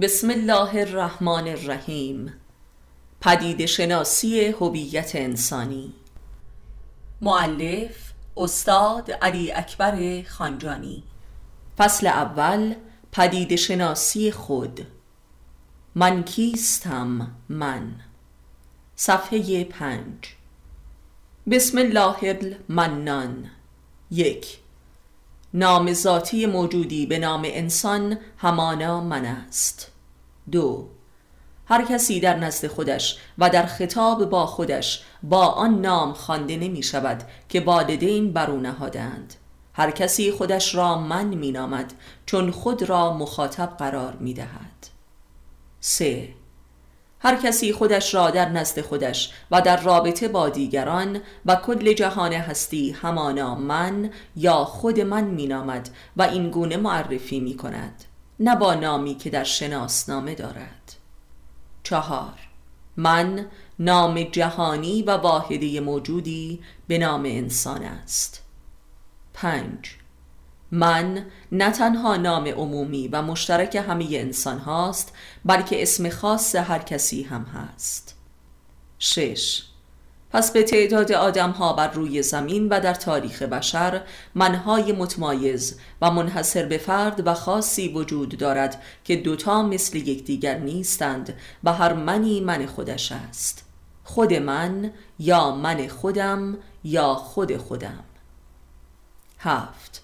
بسم الله الرحمن الرحیم. پدید شناسی هویت انسانی. معلف استاد علی اکبر خانجانی. فصل اول پدید شناسی خود. من کیستم من؟ صفحه پنج. بسم الله المنان. یک. نام ذاتی موجودی به نام انسان همانا من است. دو هر کسی در نزد خودش و در خطاب با خودش با آن نام خوانده نمی شود که والدین بر او نهادند هر کسی خودش را من می نامد چون خود را مخاطب قرار می دهد. سه هر کسی خودش را در نزد خودش و در رابطه با دیگران و کل جهان هستی همانا من یا خود من مینامد و این گونه معرفی می کند. نه با نامی که در شناسنامه دارد. چهار. من نام جهانی و واحده موجودی به نام انسان است. پنج. من نه تنها نام عمومی و مشترک همه انسان هاست بلکه اسم خاص هر کسی هم هست. شش. پس به تعداد آدم ها بر روی زمین و در تاریخ بشر منهای متمایز و منحصر به فرد و خاصی وجود دارد که دوتا مثل یکدیگر نیستند و هر منی من خودش است. خود من یا من خودم یا خود خودم. هفت.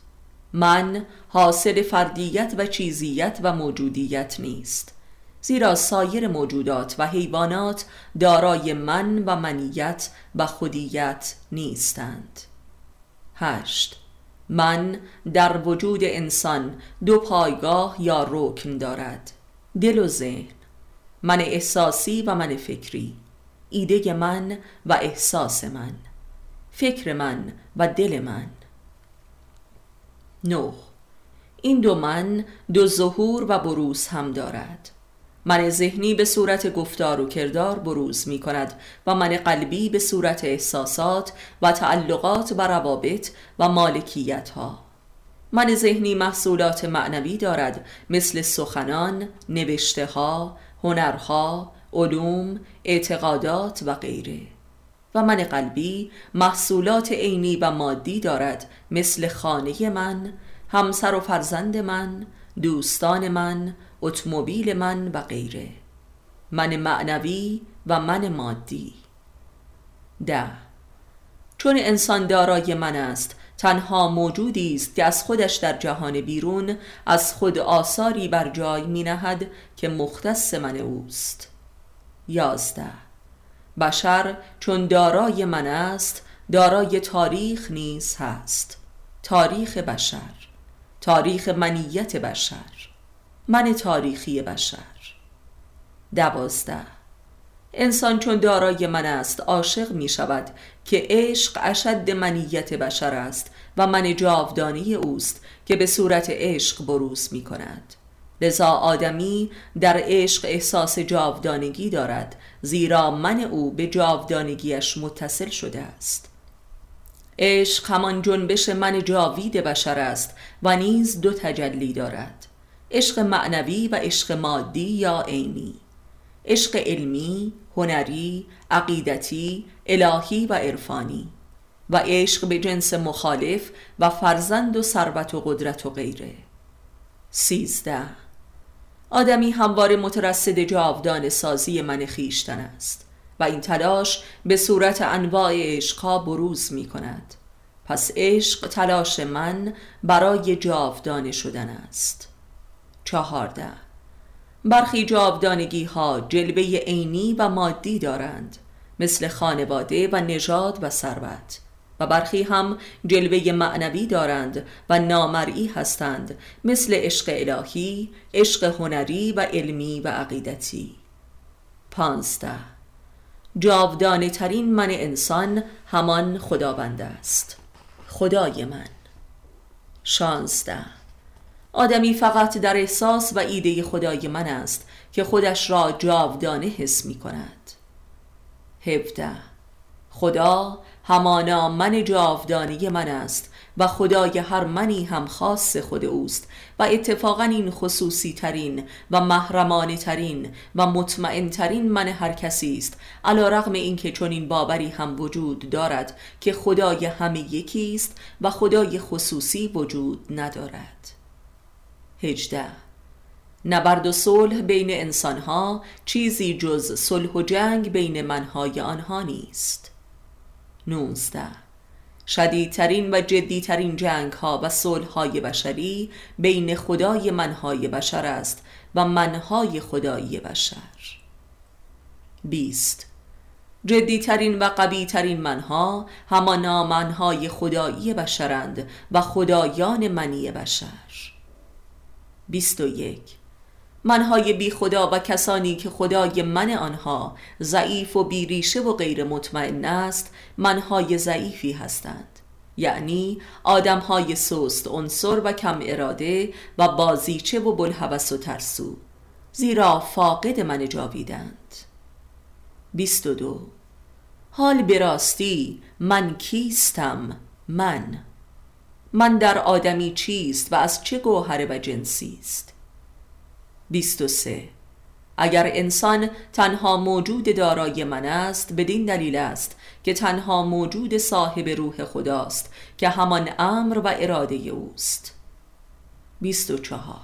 من حاصل فردیت و چیزیت و موجودیت نیست. زیرا سایر موجودات و حیوانات دارای من و منیت و خودیت نیستند. هشت. من در وجود انسان دو پایگاه یا رکن دارد. دل و ذهن. من احساسی و من فکری. ایده من و احساس من. فکر من و دل من. نه این دو من دو ظهور و بروز هم دارد. من ذهنی به صورت گفتار و کردار بروز می کند و من قلبی به صورت احساسات و تعلقات و روابط و مالکیت ها من ذهنی محصولات معنوی دارد مثل سخنان، نوشته ها، هنرها، علوم، اعتقادات و غیره. و من قلبی محصولات عینی و مادی دارد مثل خانه من همسر و فرزند من دوستان من اتومبیل من و غیره. من معنوی و من مادی. ده. چون انسان دارای من است تنها موجودی است که از خودش در جهان بیرون از خود آثاری بر جای می نهد که مختص من اوست. یازده. بشر چون دارای من است دارای تاریخ نیز هست. تاریخ بشر تاریخ منیت بشر من تاریخی بشر. دوازده انسان چون دارای من است عاشق می شود که عشق اشد منیت بشر است و من جاودانی اوست که به صورت عشق بروز می کند. لذا آدمی در عشق احساس جاودانگی دارد زیرا من او به جاودانگیش متصل شده است. عشق همان جنبش من جاوید بشر است و نیز دو تجلی دارد عشق معنوی و عشق مادی یا عینی. عشق علمی، هنری، عقیدتی، الهی و عرفانی. و عشق به جنس مخالف و فرزند و ثروت و قدرت و غیره. سیزده آدمی همواره مترصد جاودان سازی من خیشتن است و این تلاش به صورت انواع عشقها بروز می کند. پس عشق تلاش من برای جاودانه شدن است. چهارده. برخی جاودانگی ها جلوه عینی و مادی دارند مثل خانواده و نژاد و ثروت. و برخی هم جلوه معنوی دارند و نامرئی هستند مثل عشق الهی، عشق هنری و علمی و عقیدتی. پانزده. جاودانه ترین من انسان همان خداوند است. خدای من. شانزده. آدمی فقط در احساس و ایده خدای من است که خودش را جاودانه حس می کند هفته خدا همانا من جاودانی من است و خدای هر منی هم خاص خود اوست و اتفاقا این خصوصی ترین و محرمانه ترین و مطمئن ترین من هر کسی است علا رغم اینکه چنین باوری هم وجود دارد که خدای همه یکی است و خدای خصوصی وجود ندارد. هجده. نبرد و صلح بین انسانها چیزی جز صلح و جنگ بین منهای آنها نیست. 19 شدیدترین و جدیترین جنگ ها و صلح های بشری بین خدای منهای بشر است و منهای خدایی بشر. 20 جدیترین و قویترین منها همانا منهای خدایی بشرند و خدایان منی بشر. 21 منهای بی خدا و کسانی که خدای من آنها ضعیف و بیریشه و غیر مطمئن است منهای ضعیفی هستند. یعنی آدمهای سست عنصر و کم اراده و بازیچه و بلحوث و ترسو. زیرا فاقد من جاویدند. 22 حال براستی من کیستم؟ من. من در آدمی چیست و از چه گوهره و جنسی است؟ 23 اگر انسان تنها موجود دارای من است بدین دلیل است که تنها موجود صاحب روح خداست که همان امر و اراده اوست. 24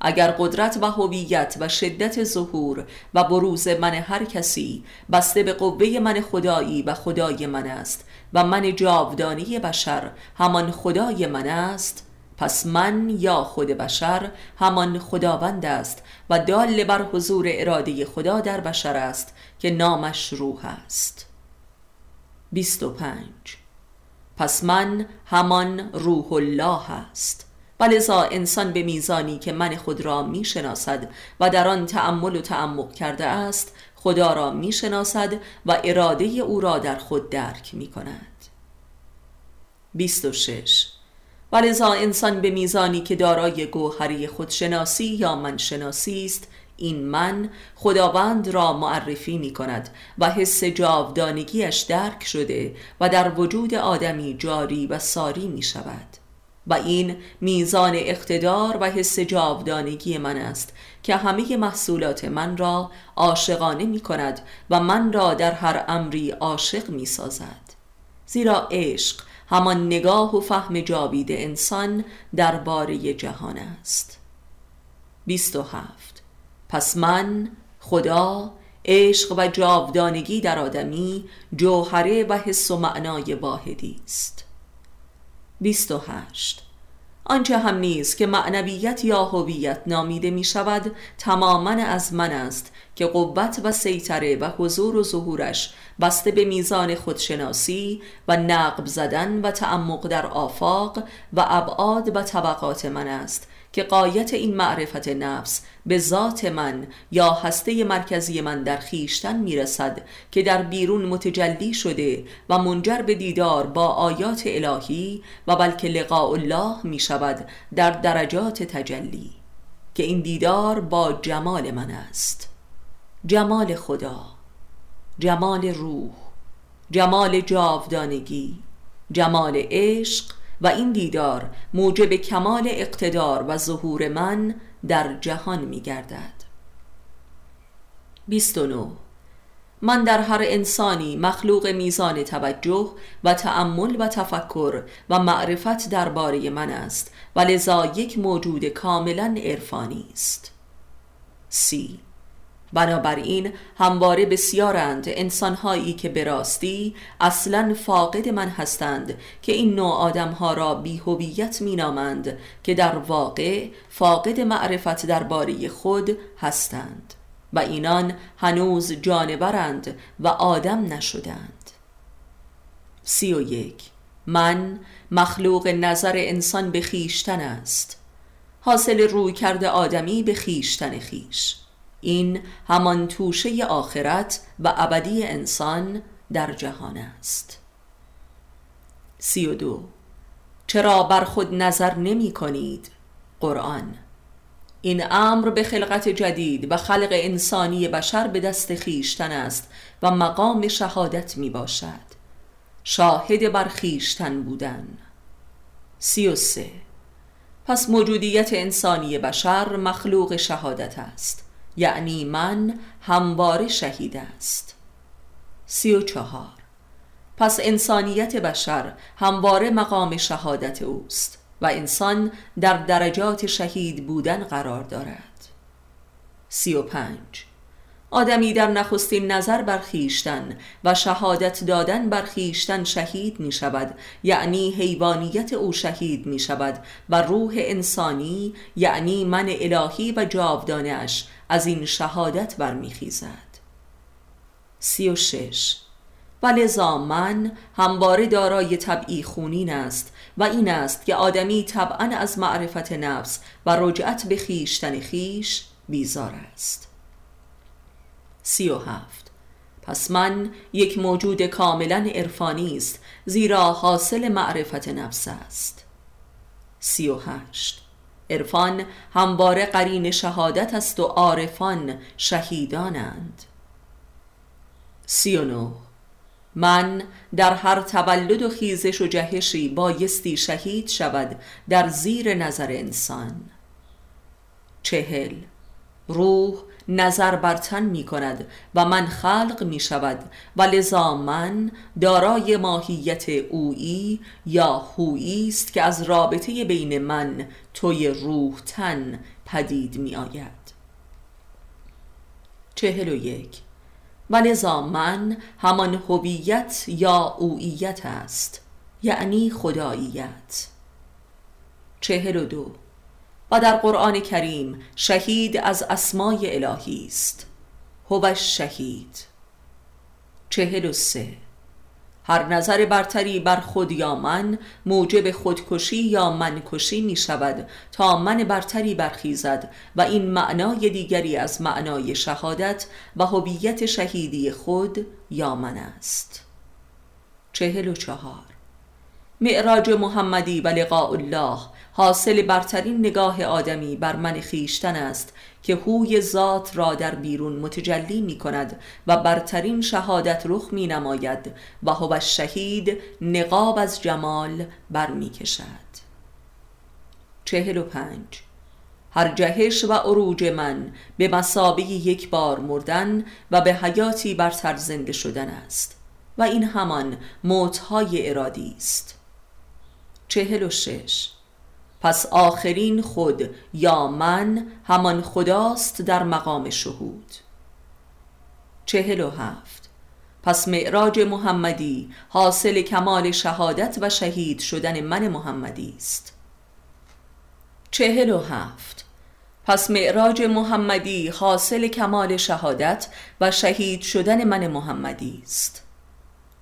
اگر قدرت و هویت و شدت ظهور و بروز من هر کسی بسته به قوه من خدایی و خدای من است و من جاودانی بشر همان خدای من است پس من یا خود بشر همان خداوند است و دال بر حضور اراده خدا در بشر است که نامش روح است. 25 پس من همان روح الله است. ولذا انسان به میزانی که من خود را می شناسد و در آن تأمل و تعمق کرده است خدا را می شناسد و اراده او را در خود درک می کند 26 ولذا انسان به میزانی که دارای گوهری خودشناسی یا منشناسی است این من خداوند را معرفی می کند و حس جاودانگیش درک شده و در وجود آدمی جاری و ساری می شود و این میزان اقتدار و حس جاودانگی من است که همه محصولات من را عاشقانه می کند و من را در هر امری عاشق می سازد زیرا عشق همان نگاه و فهم جاوید انسان درباره جهان است. 27 پس من خدا عشق و جاودانگی در آدمی جوهره و حس و معنای واحدی است. 28 آنچه هم نیست که معنویت یا هویت نامیده می شود تماما از من است که قوت و سیطره و حضور و ظهورش بسته به میزان خودشناسی و نقب زدن و تعمق در آفاق و ابعاد و طبقات من است که قایت این معرفت نفس به ذات من یا هسته مرکزی من در خیشتن می‌رسد که در بیرون متجلی شده و منجر به دیدار با آیات الهی و بلکه لقاء الله می شود در درجات تجلی. که این دیدار با جمال من است. جمال خدا جمال روح جمال جاودانگی جمال عشق و این دیدار موجب کمال اقتدار و ظهور من در جهان می گردد 29 من در هر انسانی مخلوق میزان توجه و تأمل و تفکر و معرفت درباره من است و لذا یک موجود کاملا عرفانی است. سی. بنابراین همواره بسیارند انسانهایی که به راستی اصلا فاقد من هستند که این نوع آدمها را بیهویت مینامند که در واقع فاقد معرفت درباره خود هستند و اینان هنوز جانورند و آدم نشدند. سی و یک. من مخلوق نظر انسان به خیشتن است. حاصل روی کرده آدمی به خیشتن خیش. این همان توشه آخرت و ابدی انسان در جهان است. سی و دو. چرا بر خود نظر نمی کنید؟ قرآن. این امر به خلقت جدید و خلق انسانی بشر به دست خیشتن است و مقام شهادت می باشد. شاهد بر خیشتن بودن. سی و سه. پس موجودیت انسانی بشر مخلوق شهادت است. یعنی من همواره شهید است. سی و چهار. پس انسانیت بشر همواره مقام شهادت اوست و انسان در درجات شهید بودن قرار دارد. سی و پنج. آدمی در نخستین نظر بر و شهادت دادن بر شهید می شود یعنی حیوانیت او شهید می شود و روح انسانی یعنی من الهی و جاودانش از این شهادت برمیخیزد سی و شش. و لذا من همواره دارای طبعی خونین است و این است که آدمی طبعا از معرفت نفس و رجعت به خیشتن خیش بیزار است. سی و هفت. پس من یک موجود کاملا عرفانی است زیرا حاصل معرفت نفس است. سی و هشت. عرفان همواره قرین شهادت است و عارفان شهیدانند. سی و نو من در هر تولد و خیزش و جهشی بایستی شهید شود در زیر نظر انسان. چهل. روح نظر بر تن می کند و من خلق می شود. و لذا من دارای ماهیت اویی یا هویی است که از رابطه بین من توی روح تن پدید می آید. چهل و یک. و لذا من همان هویت یا اوییت است یعنی خداییت. چهل و دو. و در قرآن کریم شهید از اسمای الهی است. هو شهید چهل و سه. هر نظر برتری بر خود یا من موجب خودکشی یا منکشی می شود تا من برتری برخیزد و این معنای دیگری از معنای شهادت و هویت شهیدی خود یا من است. چهل و چهار. معراج محمدی و لقاء الله حاصل برترین نگاه آدمی بر من خیشتن است که هوی ذات را در بیرون متجلی می کند و برترین شهادت رخ می نماید و هو شهید نقاب از جمال بر می کشد. چهل و پنج. هر جهش و عروج من به مسابه یک بار مردن و به حیاتی برتر زنده شدن است و این همان موتهای ارادی است. چهل و شش. پس آخرین خود یا من همان خداست در مقام شهود. چهل و هفت. پس معراج محمدی حاصل کمال شهادت و شهید شدن من محمدی است. چهل و هفت. پس معراج محمدی حاصل کمال شهادت و شهید شدن من محمدی است.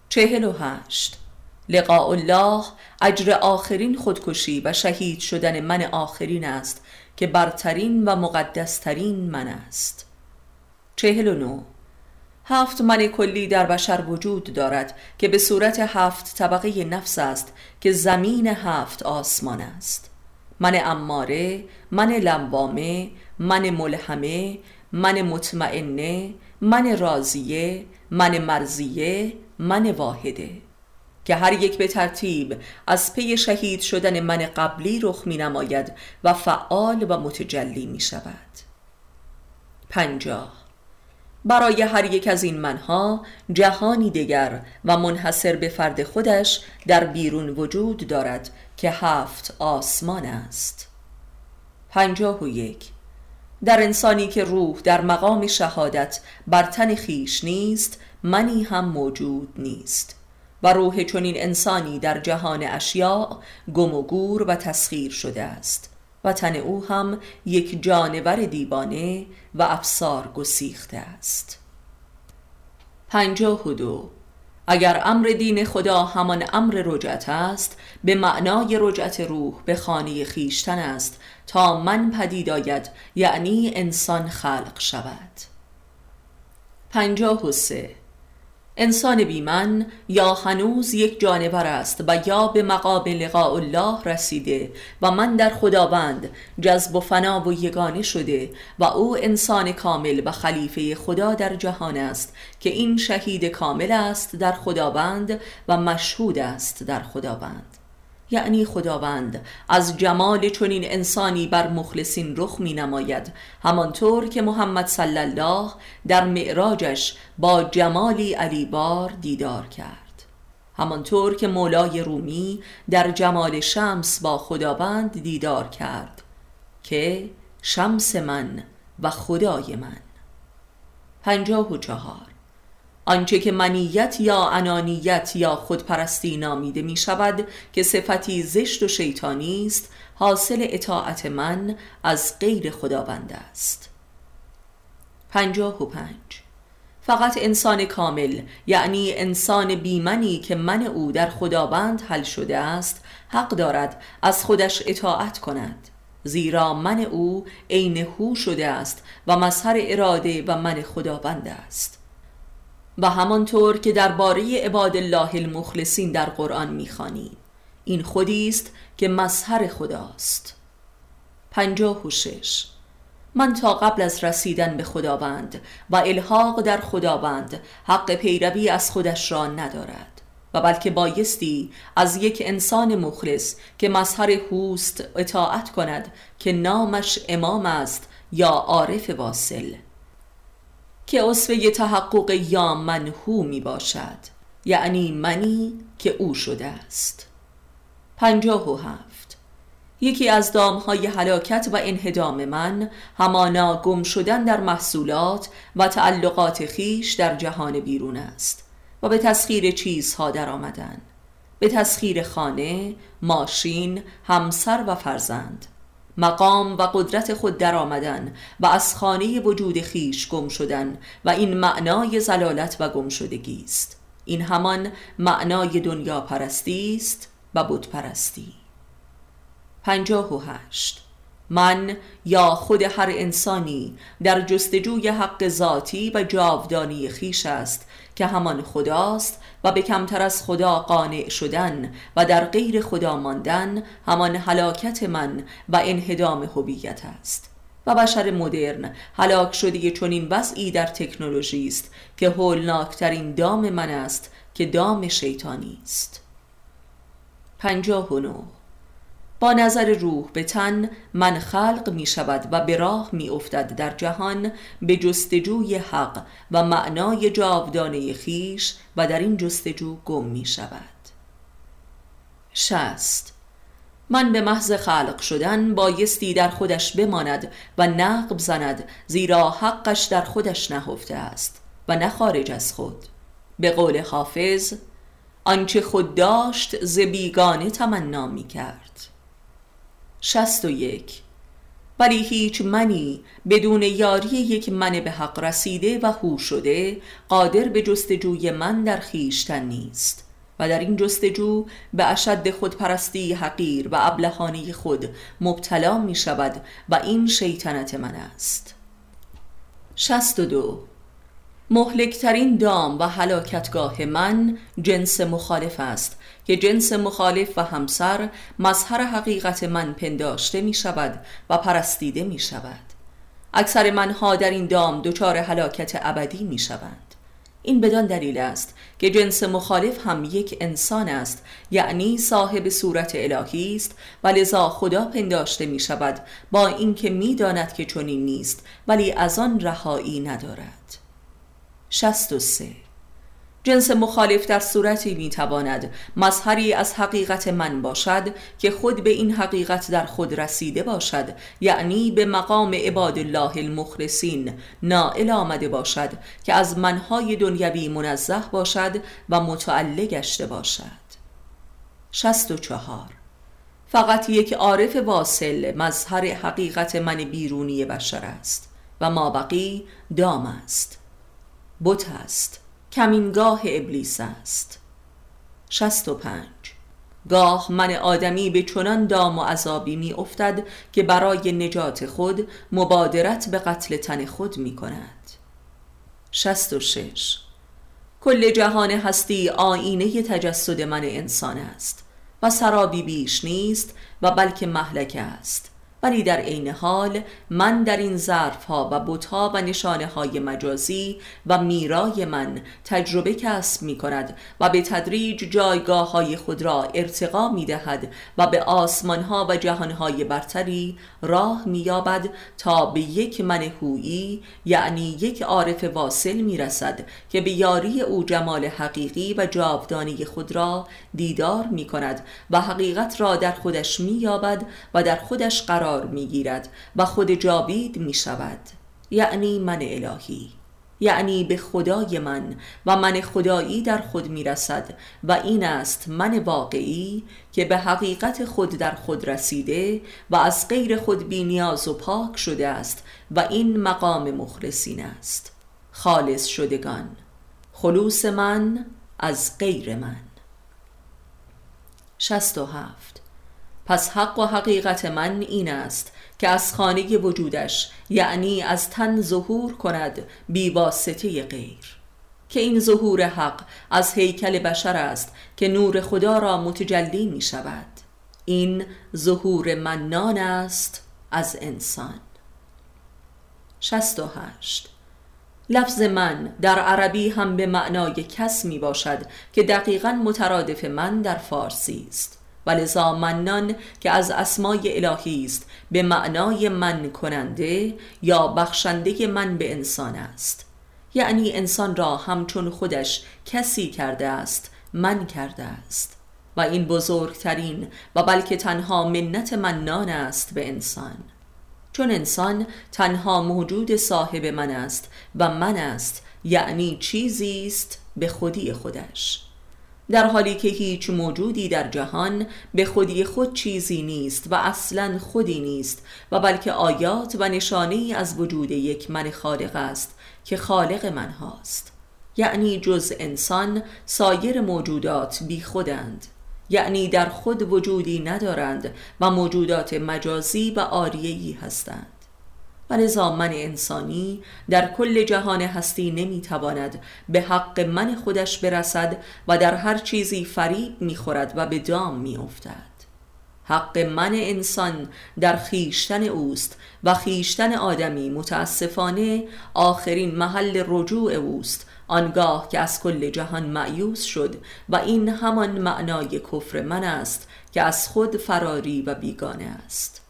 چهل و هشت. لقاء الله اجر آخرین خودکشی و شهید شدن من آخرین است که برترین و مقدسترین من است. چهل و نو هفت من کلی در بشر وجود دارد که به صورت هفت طبقه نفس است که زمین هفت آسمان است. من اماره من لمبامه من ملهمه من مطمئنه من راضیه من مرزیه من واحده. که هر یک به ترتیب از پی شهید شدن من قبلی رخ می نماید و فعال و متجلی می شود پنجاه. برای هر یک از این منها جهانی دیگر و منحصر به فرد خودش در بیرون وجود دارد که هفت آسمان است. پنجاه و یک. در انسانی که روح در مقام شهادت بر تن خیش نیست منی هم موجود نیست. و روح چنین انسانی در جهان اشیاء گم و گور و تسخیر شده است و تن او هم یک جانور دیوانه و افسار گسیخته است. پنجاه و دو. اگر امر دین خدا همان امر رجعت است به معنای رجعت روح به خانه خیشتن است تا من پدید آید یعنی انسان خلق شود. پنجاه و سه. انسان بی من یا هنوز یک جانور است و یا به مقام لقاء الله رسیده و من در خداوند جذب و فنا و یگانه شده و او انسان کامل و خلیفه خدا در جهان است که این شهید کامل است در خداوند و مشهود است در خداوند. یعنی خداوند از جمال چنین انسانی بر مخلصین رخ می نماید همانطور که محمد صلی الله در معراجش با جمالی علیبار دیدار کرد. همانطور که مولای رومی در جمال شمس با خداوند دیدار کرد که شمس من و خدای من. پنجاه و چهار. آنچه که منیت یا انانیت یا خودپرستی نامیده می شود که صفتی زشت و شیطانی است حاصل اطاعت من از غیر خداوند است. پنجاه و پنج. فقط انسان کامل یعنی انسان بیمنی که من او در خداوند حل شده است حق دارد از خودش اطاعت کند. زیرا من او عین هو شده است و مظهر اراده و من خداوند است. و همانطور که درباره عباد الله المخلصین در قرآن می‌خوانیم. این خودی است که مظهر خداست. پنجاه و شش. من تا قبل از رسیدن به خداوند و الحاق در خداوند حق پیروی از خودش را ندارد و بلکه بایستی از یک انسان مخلص که مظهر هوست اطاعت کند که نامش امام است یا عارف واصل. که اصفه تحقق یا منهو می باشد یعنی منی که او شده است. پنجاه و هفت. یکی از دامهای حلاکت و انهدام من همانا گم شدن در محصولات و تعلقات خیش در جهان بیرون است و به تسخیر چیزها در آمدن. به تسخیر خانه، ماشین، همسر و فرزند. مقام و قدرت خود در آمدن و از خانه وجود خیش گم شدن و این معنای زلالت و گم شدگی است. این همان معنای دنیا پرستی است و بود پرستی پنجاه و هشت. من یا خود هر انسانی در جستجوی حق ذاتی و جاودانی خیش است که همان خداست و به کمتر از خدا قانع شدن و در غیر خدا ماندن همان حلاکت من و انهدام هویت است. و بشر مدرن هلاک شده چنین وضعی در تکنولوژی است که هولناکترین دام من است که دام شیطانی است. پنجاه و با نظر روح به تن من خلق می شود و به راه می افتد در جهان به جستجوی حق و معنای جاودانه خیش و در این جستجو گم می شود. شست من به محض خلق شدن بایستی در خودش بماند و نقب زند زیرا حقش در خودش نهفته است و نه خارج از خود. به قول حافظ آنچه خود داشت ز بیگانه تمنا می کرد. شست و یک. ولی هیچ منی بدون یاری یک من به حق رسیده و هو شده قادر به جستجوی من در خیشتن نیست. و در این جستجو به اشد خودپرستی حقیر و ابلهانه خود مبتلا می شود و این شیطنت من است. شست و دو. مهلکترین دام و حلاکتگاه من جنس مخالف است که جنس مخالف و همسر مظهر حقیقت من پنداشته می شود و پرستیده می شود اکثر منها در این دام دچار حلاکت ابدی می شوند این بدان دلیل است که جنس مخالف هم یک انسان است یعنی صاحب صورت الهی است و لذا خدا پنداشته می شود با اینکه می داند که چنین نیست ولی از آن رهایی ندارد. 63 جنس مخالف در صورتی می‌تواند مظهری از حقیقت من باشد که خود به این حقیقت در خود رسیده باشد یعنی به مقام عباد الله المخلصین نائل آمده باشد که از منهای دنیوی منزه باشد و متعلق گشته باشد. 64 فقط یک عارف واصل مظهر حقیقت من بیرونی بشر است و ما بقی دام است. بت است. کمینگاه ابلیس است. شست و پنج. گاه من آدمی به چنان دام و عذابی می افتد که برای نجات خود مبادرت به قتل تن خود می کند شست و شش. کل جهان هستی آینه تجسد من انسان است و سرابی بیش نیست و بلکه محلک است. ولی در عین حال من در این ظرف ها و بتها و نشانه های مجازی و میرای من تجربه کسب می کند و به تدریج جایگاه های خود را ارتقا می دهد و به آسمان ها و جهان های برتری راه می یابد تا به یک من هویی یعنی یک عارف واصل می رسد که به یاری او جمال حقیقی و جاودانی خود را دیدار می کند و حقیقت را در خودش می یابد و در خودش قرار می گیرد و خود جاوید می شود یعنی من الهی. یعنی به خدای من و من خدایی در خود می رسد و این است من واقعی که به حقیقت خود در خود رسیده و از غیر خود بی نیاز و پاک شده است و این مقام مخلصین است. خالص شدگان. خلوص من از غیر من. شست و هفت. پس حق و حقیقت من این است که از خانه وجودش یعنی از تن ظهور کند بی واسطه غیر. که این ظهور حق از هیکل بشر است که نور خدا را متجلی می شود. این ظهور منان است از انسان. شست و هشت. لفظ من در عربی هم به معنای کس می باشد که دقیقا مترادف من در فارسی است. و لذا منان که از اسمای الهی است به معنای من کننده یا بخشنده من به انسان است. یعنی انسان را همچون خودش کسی کرده است من کرده است. و این بزرگترین و بلکه تنها منت منان است به انسان. چون انسان تنها موجود صاحب من است و من است یعنی چیزی است به خودی خودش. در حالی که هیچ موجودی در جهان به خودی خود چیزی نیست و اصلا خودی نیست و بلکه آیات و نشانه از وجود یک من خالق است که خالق من هاست. یعنی جز انسان سایر موجودات بی خودند. یعنی در خود وجودی ندارند و موجودات مجازی و آریهی هستند. و لذا من انسانی در کل جهان هستی نمی‌تواند به حق من خودش برسد و در هر چیزی فریب می‌خورد و به دام میافتد. حق من انسان در خیشتن اوست و خیشتن آدمی متاسفانه آخرین محل رجوع اوست آنگاه که از کل جهان معیوس شد و این همان معنای کفر من است که از خود فراری و بیگانه است.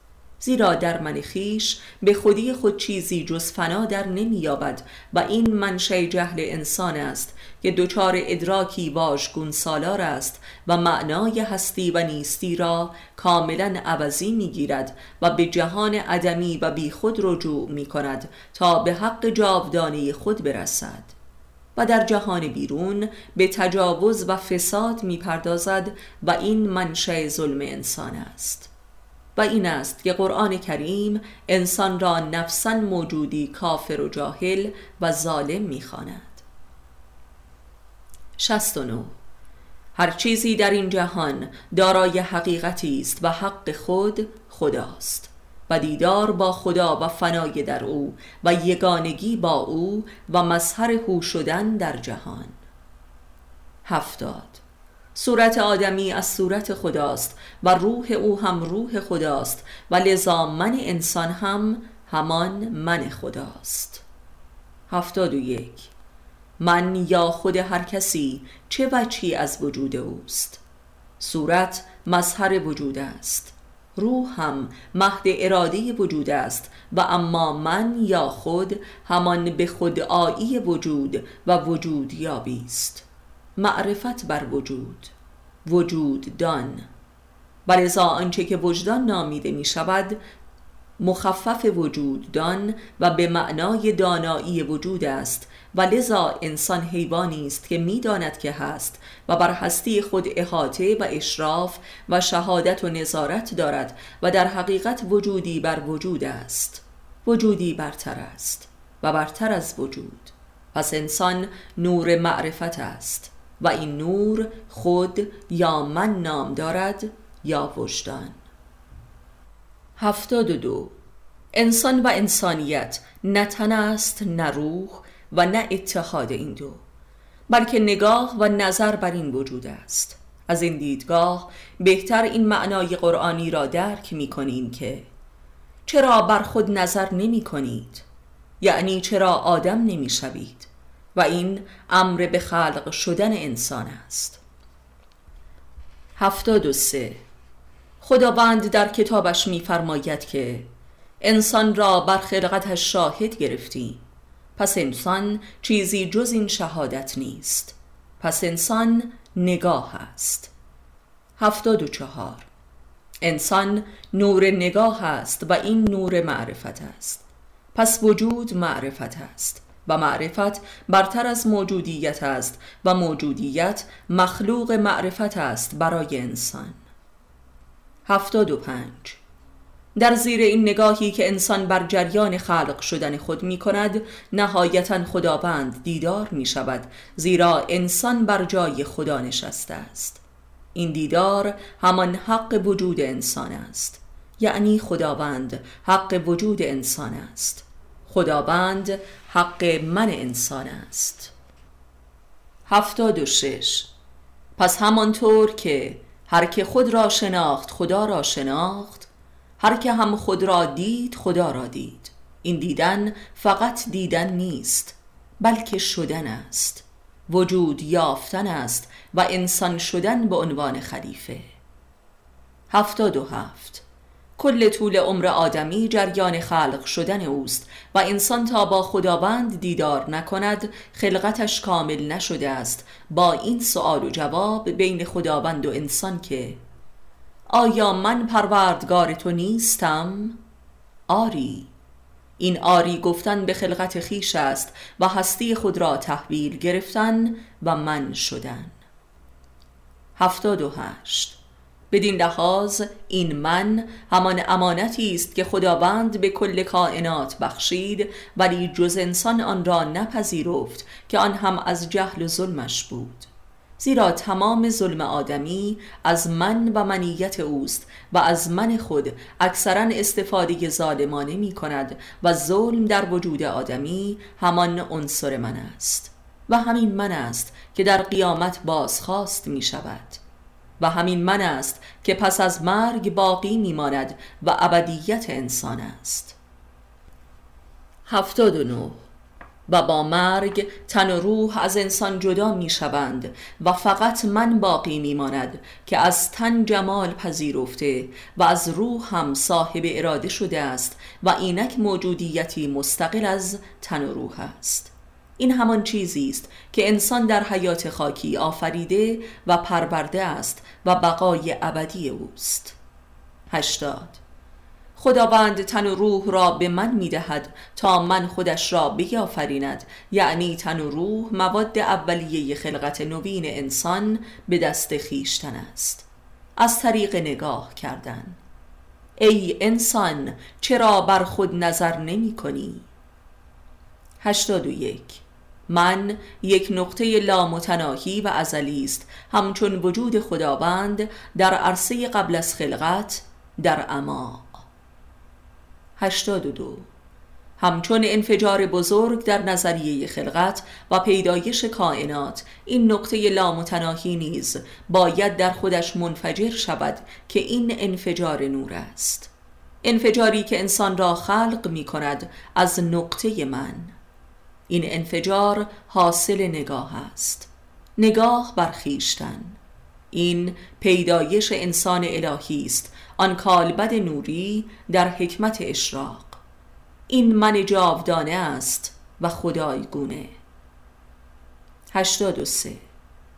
زیرا در من خیش به خودی خود چیزی جز فنا در نمییابد و این منشه جهل انسان است که دچار ادراکی واژگون سالار است و معنای هستی و نیستی را کاملا عوضی می‌گیرد و به جهان عدمی و بی خود رجوع می کند تا به حق جاودانه خود برسد. و در جهان بیرون به تجاوز و فساد می‌پردازد و این منشه ظلم انسان است. و این است که قرآن کریم انسان را نفسا موجودی کافر و جاهل و ظالم می‌خواند. 69 هر چیزی در این جهان دارای حقیقتی است و حق خود خداست و دیدار با خدا و فنای در او و یگانگی با او و مظهر هو شدن در جهان. هفتاد. صورت آدمی از صورت خداست و روح او هم روح خداست و لذا من انسان هم همان من خداست. هفتاد و یک. من یا خود هر کسی چه وچی از وجود اوست؟ صورت مظهر وجود است. روح هم مهد اراده وجود است و اما من یا خود همان به خود آیی وجود و وجود یابی است. معرفت بر وجود. وجود دان. و آنچه که وجدان نامیده می شود مخفف وجود دان و به معنای دانایی وجود است. و لذا انسان حیوانی است که می‌داند که هست و بر هستی خود احاطه و اشراف و شهادت و نظارت دارد و در حقیقت وجودی بر وجود است. وجودی برتر است و برتر از وجود. پس انسان نور معرفت است. و این نور خود یا من نام دارد یا وجدان. هفتاد و دو. انسان و انسانیت نه تن است نه روح و نه اتحاد این دو بلکه نگاه و نظر بر این وجود است. از این دیدگاه بهتر این معنای قرآنی را درک می کنیم که چرا بر خود نظر نمی کنید یعنی چرا آدم نمی شوید و این امر به خلق شدن انسان است. هفتاد و سه. خداوند در کتابش میفرماید که انسان را بر خلقتش شاهد گرفتیم پس انسان چیزی جز این شهادت نیست. پس انسان نگاه است. هفتاد و چهار. انسان نور نگاه است و این نور معرفت است. پس وجود معرفت است. و معرفت برتر از موجودیت است و موجودیت مخلوق معرفت است برای انسان. هفتاد و پنج. در زیر این نگاهی که انسان بر جریان خلق شدن خود می کند نهایتا خداوند دیدار می شود زیرا انسان بر جای خدا نشسته است. این دیدار همان حق وجود انسان است. یعنی خداوند حق وجود انسان است. خداوند حق من انسان است. هفتاد و شش. پس همانطور که هر که خود را شناخت خدا را شناخت. هر که هم خود را دید خدا را دید. این دیدن فقط دیدن نیست بلکه شدن است. وجود یافتن است و انسان شدن به عنوان خلیفه. هفتاد و هفت. کل طول عمر آدمی جریان خلق شدن اوست و انسان تا با خداوند دیدار نکند خلقتش کامل نشده است. با این سؤال و جواب بین خداوند و انسان که آیا من پروردگار تو نیستم؟ آری. این آری گفتن به خلقت خیش است و هستی خود را تحویل گرفتن و من شدن. هفتاد و هشت. بدین لحاظ این من همان امانتی است که خداوند به کل کائنات بخشید ولی جز انسان آن را نپذیرفت که آن هم از جهل و ظلمش بود. زیرا تمام ظلم آدمی از من و منیت اوست و از من خود اکثرا استفاده ظالمانه می کند و ظلم در وجود آدمی همان عنصر من است و همین من است که در قیامت بازخواست می شود. و همین من است که پس از مرگ باقی میماند و ابدیت انسان است. هفتاد و نو و با مرگ تن و روح از انسان جدا می شوند و فقط من باقی می ماند که از تن جمال پذیرفته و از روح هم صاحب اراده شده است و اینک موجودیتی مستقل از تن و روح است. این همان چیزی است که انسان در حیات خاکی آفریده و پرورده است و بقای ابدی اوست. هشتاد. خداوند تن و روح را به من می دهد تا من خودش را بیافریند. یعنی تن و روح مواد اولیه خلقت نوین انسان به دست خیشتن است. از طریق نگاه کردن. ای انسان چرا بر خود نظر نمی کنی؟ هشتاد و یک. من یک نقطه لامتناهی و ازلی است. همچون وجود خداوند در عرصه قبل از خلقت در اما 82 همچون انفجار بزرگ در نظریه خلقت و پیدایش کائنات این نقطه لامتناهی نیز باید در خودش منفجر شود که این انفجار نور است. انفجاری که انسان را خلق می کند از نقطه من. این انفجار حاصل نگاه است. نگاه بر خیشتن این پیدایش انسان الهی است. آن کالبد نوری در حکمت اشراق. این من جاودانه است و خدایگونه 83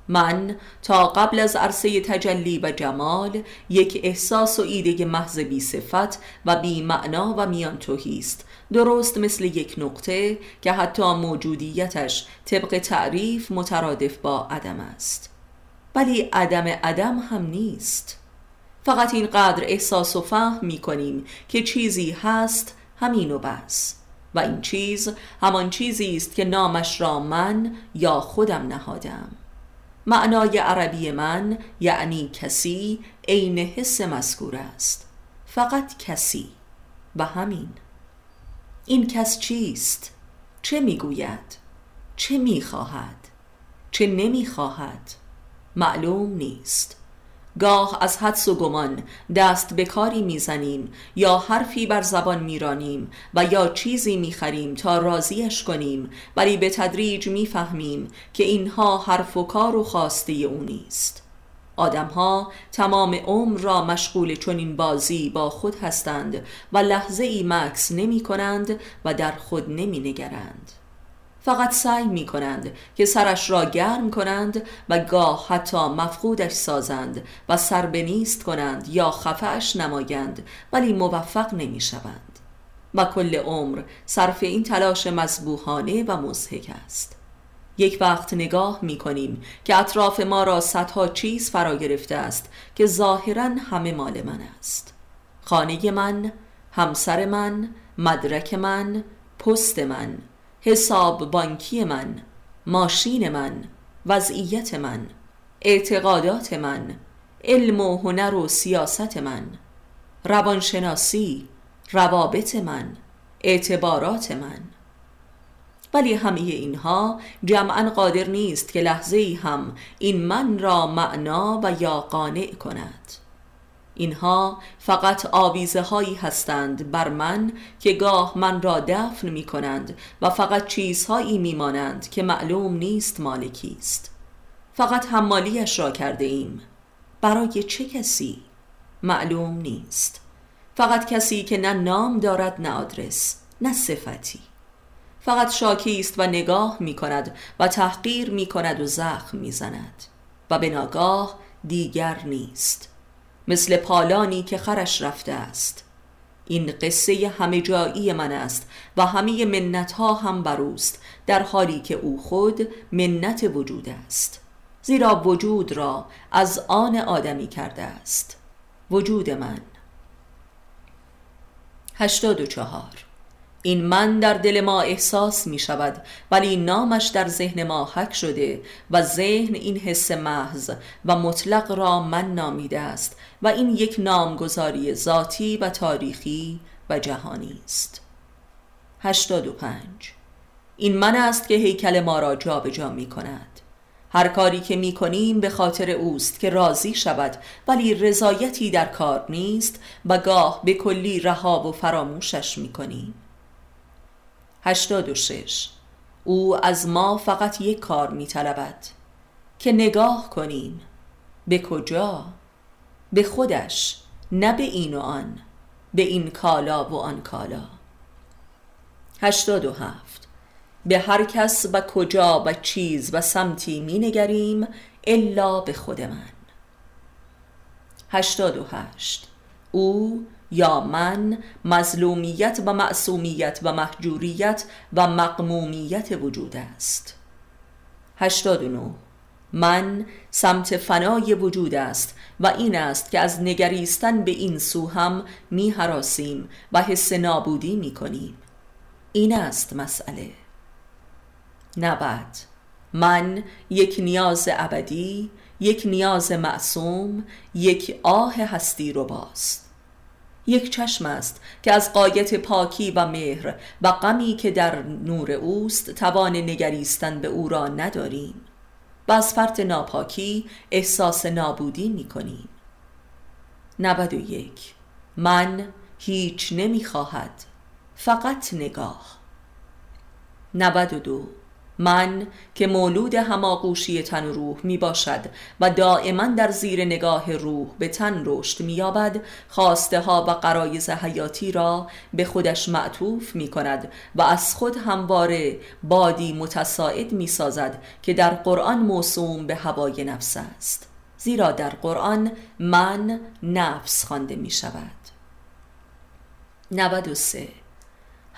من تا قبل از عرصه تجلی و جمال یک احساس و ایده محض بی صفت و بی معنا و میان است. درست مثل یک نقطه که حتی موجودیتش طبق تعریف مترادف با عدم است. ولی عدم عدم هم نیست. فقط اینقدر احساس و فهم می کنیم که چیزی هست همین و بس. و این چیز همان چیزی است که نامش را من یا خودم نهادم. معنای عربی من یعنی کسی عین حس مذکور است. فقط کسی. و همین. این کس چیست؟ چه می‌گوید؟ چه می‌خواهد؟ چه نمی‌خواهد؟ معلوم نیست گاه از حدس و گمان دست به کاری می‌زنیم یا حرفی بر زبان میرانیم و یا چیزی می‌خریم تا راضیش کنیم ولی به تدریج می‌فهمیم که اینها حرف و کار و خواسته او نیست آدمها تمام عمر را مشغول چنین بازی با خود هستند و لحظه ای مکس نمی کنند و در خود نمی نگرند فقط سعی می کنند که سرش را گرم کنند و گاه حتی مفقودش سازند و سر نیست کنند یا خفهش نمایند ولی موفق نمی شوند و کل عمر صرف این تلاش مذبوحانه و مزهک است. یک وقت نگاه می کنیم که اطراف ما را صدها چیز فرا گرفته است که ظاهرا همه مال من است. خانه من، همسر من، مدرک من، پست من حساب بانکی من ماشین من وضعیت من اعتقادات من علم و هنر و سیاست من روانشناسی روابط من اعتبارات من. ولی همه اینها جمعا قادر نیست که لحظه هم این من را معنا و یا قانع کند. اینها فقط آویزه هایی هستند بر من که گاه من را دفن می کنند و فقط چیزهایی می مانند که معلوم نیست مالکی است. فقط حمالیش را کرده ایم. برای چه کسی؟ معلوم نیست. فقط کسی که نه نام دارد نه آدرس نه صفتی. فقط شاکی است و نگاه می کند و تحقیر می کند و زخم می زند و به ناگاه دیگر نیست. مثل پالانی که خرش رفته است. این قصه همه جایی من است و همه منت ها هم بروست در حالی که او خود منت وجود است. زیرا وجود را از آن آدمی کرده است. وجود من. هشتاد و چهار. این من در دل ما احساس می شود ولی نامش در ذهن ما حک شده و ذهن این حس محض و مطلق را من نامیده است و این یک نامگذاری ذاتی و تاریخی و جهانی است. 85 این من است که هیکل ما را جابجا جا می کند. هر کاری که می کنیم به خاطر اوست که راضی شود ولی رضایتی در کار نیست و گاه به کلی رها و فراموشش می کنیم. 86 او از ما فقط یک کار می طلبد که نگاه کنیم. به کجا؟ به خودش نه به این و آن به این کالا و آن کالا. 87 به هر کس و کجا و چیز و سمتی می نگریم الا به خود من. 88 او یا من مظلومیت و معصومیت و محجوریت و مقمومیت وجود است. 89 من سمت فنای وجود است و این است که از نگریستن به این سو هم می حراسیم و حس نابودی می کنیم. این است مسئله. نبد من یک نیاز ابدی یک نیاز معصوم یک آه هستی رو باست یک چشم است که از قایت پاکی و مهر و غمی که در نور اوست توان نگریستن به او را نداریم. و از فرط ناپاکی احساس نابودی می کنیم نود و یک. من هیچ نمی خواهد فقط نگاه. نود و دو. من که مولود هماغوشی تن و روح می باشد و دائما در زیر نگاه روح به تن رشد می یابد خواسته ها و قرایز حیاتی را به خودش معطوف می کند و از خود همواره بادی متساعد می سازد که در قرآن موسوم به هوای نفس است. زیرا در قرآن من نفس خوانده می شود. 93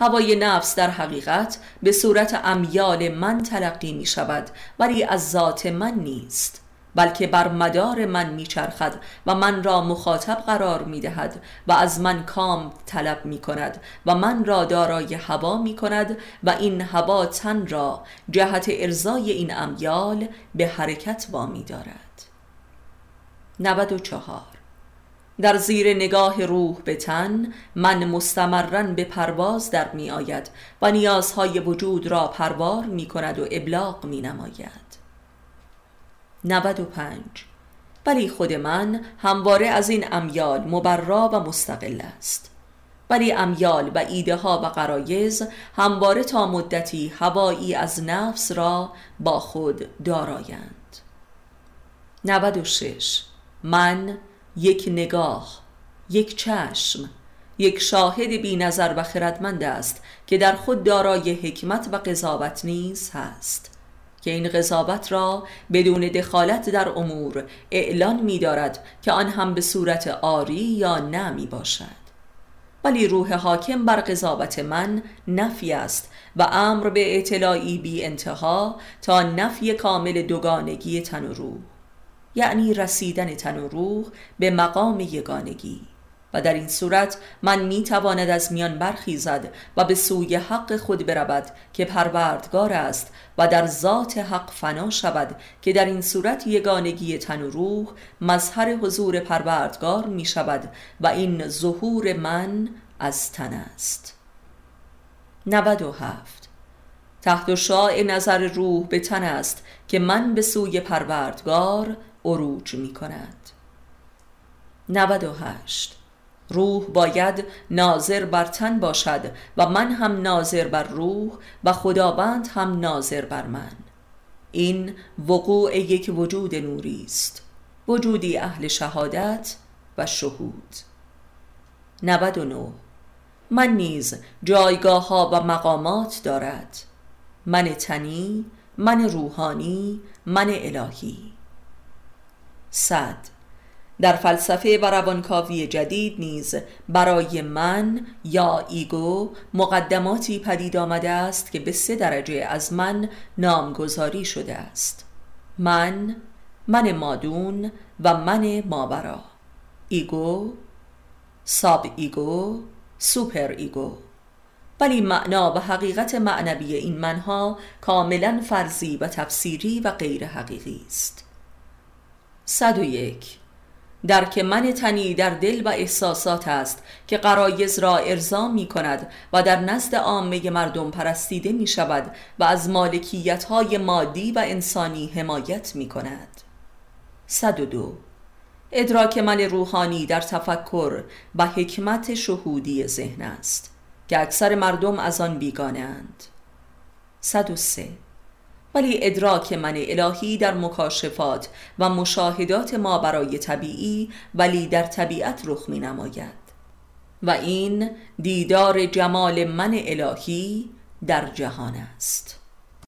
هوای نفس در حقیقت به صورت امیال من تلقی می شود ولی از ذات من نیست بلکه بر مدار من میچرخد و من را مخاطب قرار می دهد و از من کام طلب می کند و من را دارای هوا می کند و این هوا تن را جهت ارزای این امیال به حرکت وامی دارد. 94 در زیر نگاه روح به تن من مستمرن به پرواز در می آید و نیازهای وجود را پروار می کند و ابلاغ می نماید. 95 ولی خود من همواره از این امیال مبرا و مستقل است. ولی امیال و ایده ها و قرایز همواره تا مدتی هوایی از نفس را با خود دارایند. 96 من یک نگاه یک چشم یک شاهد بی نظر و خردمند است که در خود دارای حکمت و قضاوت نیز هست. که این قضاوت را بدون دخالت در امور اعلان می دارد که آن هم به صورت آری یا نه باشد ولی روح حاکم بر قضاوت من نفی است و امر به اطلاعی بی انتها تا نفی کامل دوگانگی تن و روح. یعنی رسیدن تن و روح به مقام یگانگی. و در این صورت من می تواند از میان برخیزد و به سوی حق خود برود که پروردگار است و در ذات حق فنا شود که در این صورت یگانگی تن و روح مظهر حضور پروردگار می شود و این ظهور من از تن است. 97 تحت شاع نظر روح به تن است که من به سوی پروردگار عروج می کند 98 روح باید ناظر بر تن باشد و من هم ناظر بر روح و خداوند هم ناظر بر من. این وقوع یک وجود نوری است. وجودی اهل شهادت و شهود. 99 من نیز جایگاه ها و مقامات دارد. من تنی من روحانی من الهی. صد. در فلسفه و روانکاوی جدید نیز برای من یا ایگو مقدماتی پدید آمده است که به سه درجه از من نامگذاری شده است. من من مادون و من ماورا. ego sub ego super ego. ولی معنا و حقیقت معنوی این منها کاملا فرضی و تفسیری و غیر حقیقی است. 101 درک من تنی در دل و احساسات است که غرایز را ارضا می کند و در نزد عامه مردم پرستیده می شود و از مالکیت های مادی و انسانی حمایت می کند. 102 ادراک من روحانی در تفکر و حکمت شهودی ذهن است که اکثر مردم از آن بیگانند 103 ولی ادراک من الهی در مکاشفات و مشاهدات ما برای طبیعی ولی در طبیعت رخ می نماید. و این دیدار جمال من الهی در جهان است.